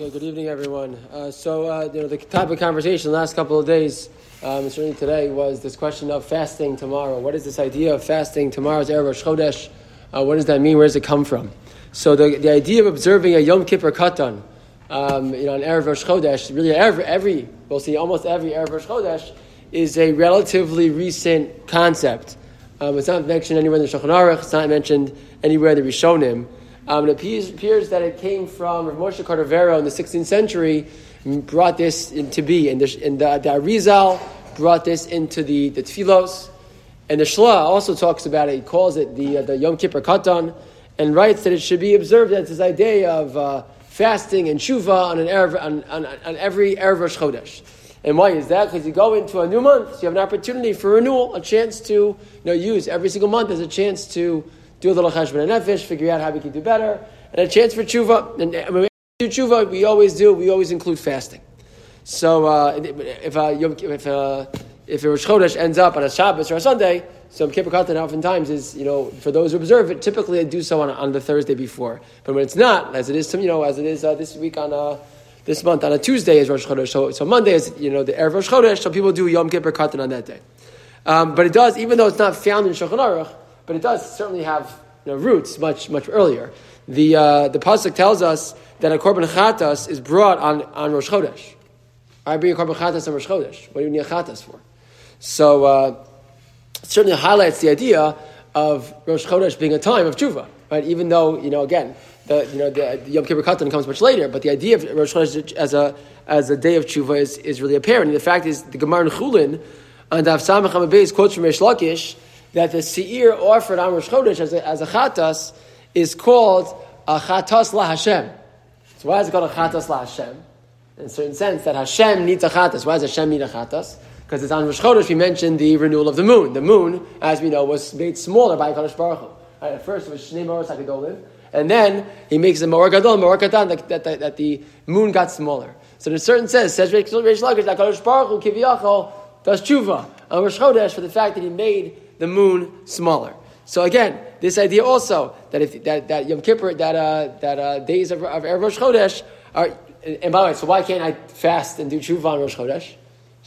Okay, good evening, everyone. Uh, so, uh, you know, the topic of conversation the last couple of days, um, certainly today, was this question of fasting tomorrow. What is this idea of fasting tomorrow's Erev Rosh Chodesh? Uh, what does that mean? Where does it come from? So, the, the idea of observing a Yom Kippur Katan, um, you know, on Erev Rosh Chodesh, really every, every, we'll see almost every Erev Rosh Chodesh, is a relatively recent concept. Um, it's not mentioned anywhere in the Shulchan Aruch, it's not mentioned anywhere in the Rishonim. Um, it appears, appears, that it came from Rav Moshe Cordovero in the 16th century, brought this into be. And the, and the, the Arizal brought this into the, the Tfilos. And the Shla also talks about it. He calls it the, uh, the Yom Kippur Katan and writes that it should be observed as this idea of uh, fasting and shuva on, an Erev, on, on, on every Erev Rosh Chodesh. And why is that? Because you go into a new month, so you have an opportunity for renewal, a chance to you know, use every single month as a chance to do a little cheshbon hanefesh, figure out how we can do better, and a chance for tshuva. And when we do tshuva, we always do, we always include fasting. So uh, if, uh, if, uh, if a Rosh Chodesh ends up on a Shabbos or a Sunday, so Kippur Katan oftentimes is, you know, for those who observe it, typically they do so on, on the Thursday before. But when it's not, as it is, you know, as it is uh, this week on a, this month on a Tuesday is Rosh Chodesh. So, so Monday is, you know, the Erev Rosh Chodesh, so people do Yom Kippur Katan on that day. Um, but it does, even though it's not found in Shulchan Aruch, but it does certainly have you know, roots much much earlier. The uh, the pasuk tells us that a korban chatas is brought on, on Rosh Chodesh. I bring a korban chatas on Rosh Chodesh. What do you need a chatas for? So uh, it certainly highlights the idea of Rosh Chodesh being a time of tshuva, right? Even though you know again. The, you know, the, the Yom Kippur Katan comes much later, but the idea of Rosh Chodesh as a, as a day of tshuva is, is really apparent. And the fact is, the Gemara in Chulin, and Av Samach Hamabez quotes from Reish Lakish, that the seir offered on Rosh Chodesh as a, as a chatas is called a chatas la Hashem. So why is it called a chatas la Hashem? In a certain sense, that Hashem needs a chatas. Why does Hashem need a chatas? Because it's on Rosh Chodesh we mentioned the renewal of the moon. The moon, as we know, was made smaller by Kadosh Baruch Hu. Right, at first it was Shnei HaGadolim, and then he makes the Maor Gadol, Maor Katan, that, that, that, that, the moon got smaller. So in a certain sense, says Reish that Kadosh Baruch Hu, Kiviyachol, does tshuva on Rosh Chodesh for the fact that he made the moon smaller. So again, this idea also that if that, that Yom Kippur, that uh, that uh, days of, of Erev Rosh Chodesh are, and by the way, so why can't I fast and do tshuva on Rosh Chodesh?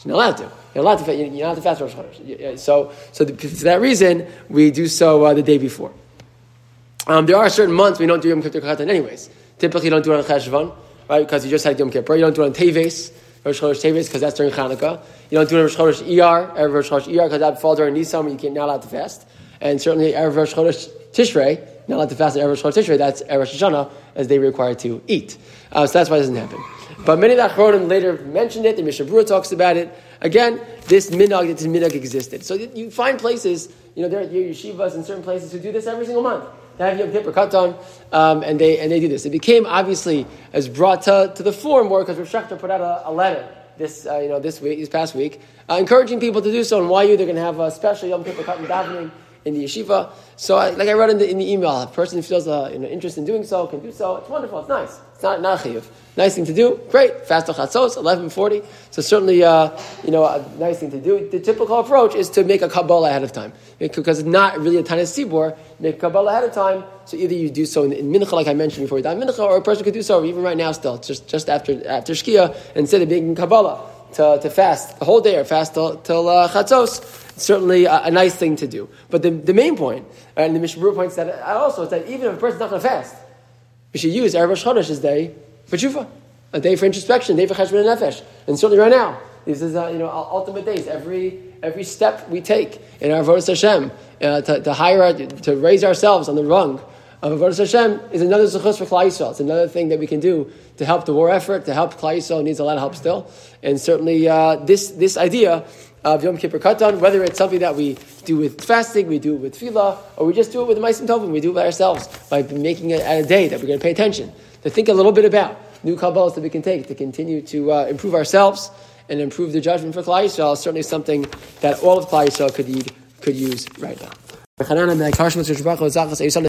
You're not allowed to. You're allowed to. You're not allowed to fast Rosh Chodesh. So, so the, for that reason, we do so uh, the day before. Um, there are certain months we don't do Yom Kippur Katan anyways. Typically, you don't do it on Cheshvan, right? Because you just had Yom Kippur. You don't do it on Teves. Rosh Chodesh Teves because that's during Hanukkah. You don't do it Rosh Chodesh ER, Erev Rosh Chodesh ER because that falls during Nisan when you can't not allowed to fast. And certainly Erev Rosh Chodesh Tishrei, not allowed to fast Erev Rosh Chodesh Tishrei, that's Erev Rosh Hashanah as they require to eat. Uh, so that's why it doesn't happen. But many of the Achronim later mentioned it, the Berurah talks about it. Again, this minhag, this minhag existed. So you find places, you know, there are yeshivas in certain places who do this every single month. Yom Kippur Katan, um, and, they, and they do this. It became obviously as brought to, to the fore more because Rav Schachter put out a, a letter this, uh, you know, this week, this past week, uh, encouraging people to do so. And why you they're going to have a special Yom Kippur Katan davening in the yeshiva. So, I, like I wrote in the, in the email, a person who feels uh, you know, interest in doing so can do so. It's wonderful. It's nice. It's not not Nice thing to do. Great. Fast to chatzos, eleven forty. So certainly, uh, you know, a nice thing to do. The typical approach is to make a kabbalah ahead of time because it's not really a taanis tzibur. Make kabbalah ahead of time. So either you do so in, in mincha, like I mentioned before, die mincha, or a person could do so even right now, still just just after after shkia, instead of making kabbalah to, to fast the whole day or fast till, till uh, chatzos, certainly a, a, nice thing to do. But the, the main point, and the Mishnah points that also, is that even if a person's not going to fast, we should use Erev Rosh Chodesh's day for tshuva, a day for introspection, a day for cheshbon hanefesh. And certainly right now, these is uh, you know ultimate days. Every every step we take in our avodas Hashem uh, to, to higher to raise ourselves on the rung of avodas Hashem is another zechus for Klal Yisrael. It's another thing that we can do to help the war effort, to help Klal Yisrael needs a lot of help still. And certainly uh, this this idea of Yom Kippur Katan, whether it's something that we do with fasting, we do it with tefillah, or we just do it with Maasim Tovim, we do it by ourselves by making it a day that we're going to pay attention to think a little bit about new Kabbalahs that we can take to continue to uh, improve ourselves and improve the judgment for Klal Yisrael. Certainly something that all of Klal Yisrael could, could use right now.